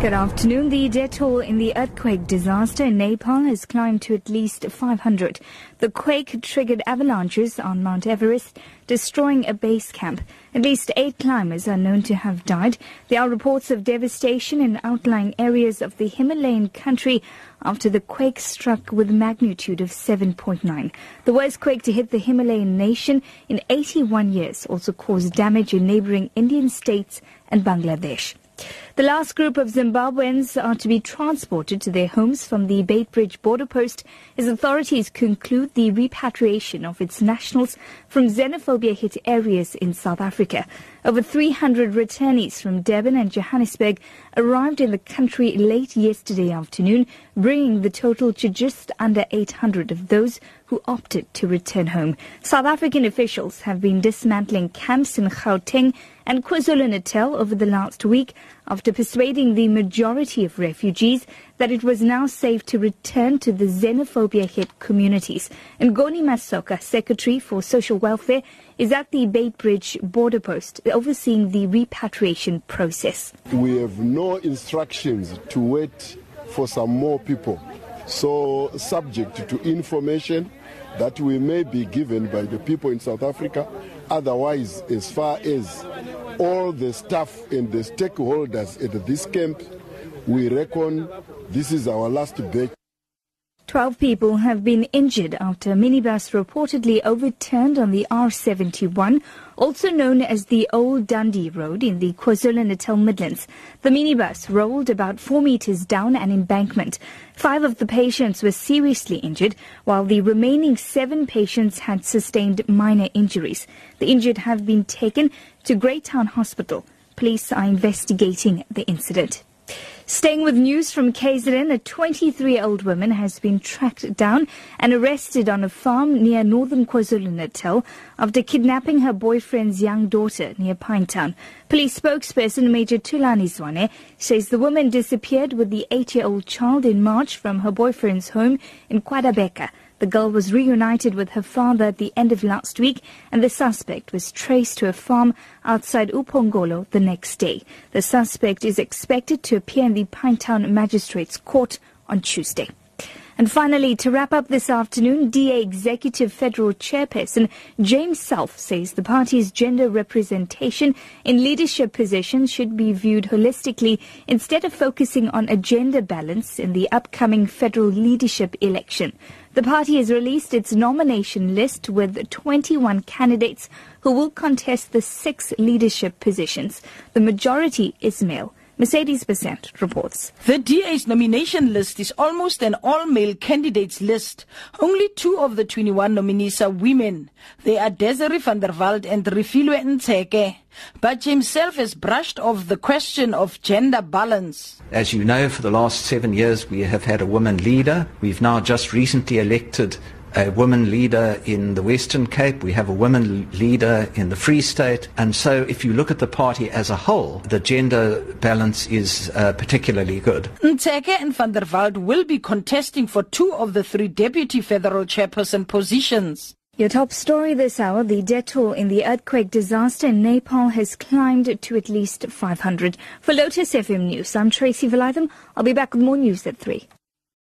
Good afternoon. The death toll in the earthquake disaster in Nepal has climbed to at least 500. The quake triggered avalanches on Mount Everest, destroying a base camp. At least eight climbers are known to have died. There are reports of devastation in outlying areas of the Himalayan country after the quake struck with a magnitude of 7.9. The worst quake to hit the Himalayan nation in 81 years also caused damage in neighboring Indian states and Bangladesh. The last group of Zimbabweans are to be transported to their homes from the Beitbridge border post as authorities conclude the repatriation of its nationals from xenophobia-hit areas in South Africa. Over 300 returnees from Durban and Johannesburg arrived in the country late yesterday afternoon, bringing the total to just under 800 of those who opted to return home. South African officials have been dismantling camps in Gauteng and KwaZulu-Natal over the last week after persuading the majority of refugees that it was now safe to return to the xenophobia-hit communities. And Ngoni Masoka, Secretary for Social Welfare, is at the Beitbridge border post overseeing the repatriation process. We have no instructions to wait for some more people. So subject to information that we may be given by the people in South Africa. Otherwise, as far as all the staff and the stakeholders at this camp, we reckon this is our last batch. 12 people have been injured after a minibus reportedly overturned on the R71, also known as the Old Dundee Road in the KwaZulu-Natal Midlands. The minibus rolled about 4 meters down an embankment. Five of the patients were seriously injured, while the remaining seven patients had sustained minor injuries. The injured have been taken to Greytown Hospital. Police are investigating the incident. Staying with news from KZN, a 23-year-old woman has been tracked down and arrested on a farm near northern KwaZulu-Natal after kidnapping her boyfriend's young daughter near Pinetown. Police spokesperson Major Thulani Zwane says the woman disappeared with the 8-year-old child in March from her boyfriend's home in KwaDabeka. The girl was reunited with her father at the end of last week, and the suspect was traced to a farm outside uPhongolo the next day. The suspect is expected to appear in the Pinetown Magistrates Court on Tuesday. And finally, to wrap up this afternoon, DA Executive Federal Chairperson James Selfe says the party's gender representation in leadership positions should be viewed holistically instead of focusing on a gender balance in the upcoming federal leadership election. The party has released its nomination list with 21 candidates who will contest the six leadership positions. The majority is male. Mercedes Besent reports. The DA's nomination list is almost an all-male candidates list. Only two of the 21 nominees are women. They are Desiree van der Walt and Refiloe Ntsekhe. But himself has brushed off the question of gender balance. As you know, for the last seven years we have had a woman leader. We've now just recently elected a woman leader in the Western Cape, we have a woman leader in the Free State, and so if you look at the party as a whole, the gender balance is uh, particularly good. Ntsekhe and van der Walt will be contesting for two of the three deputy federal chairperson positions. Your top story this hour, the death toll in the earthquake disaster in Nepal has climbed to at least 500. For Lotus FM News, I'm Tracy Valaydham. I'll be back with more news at 3.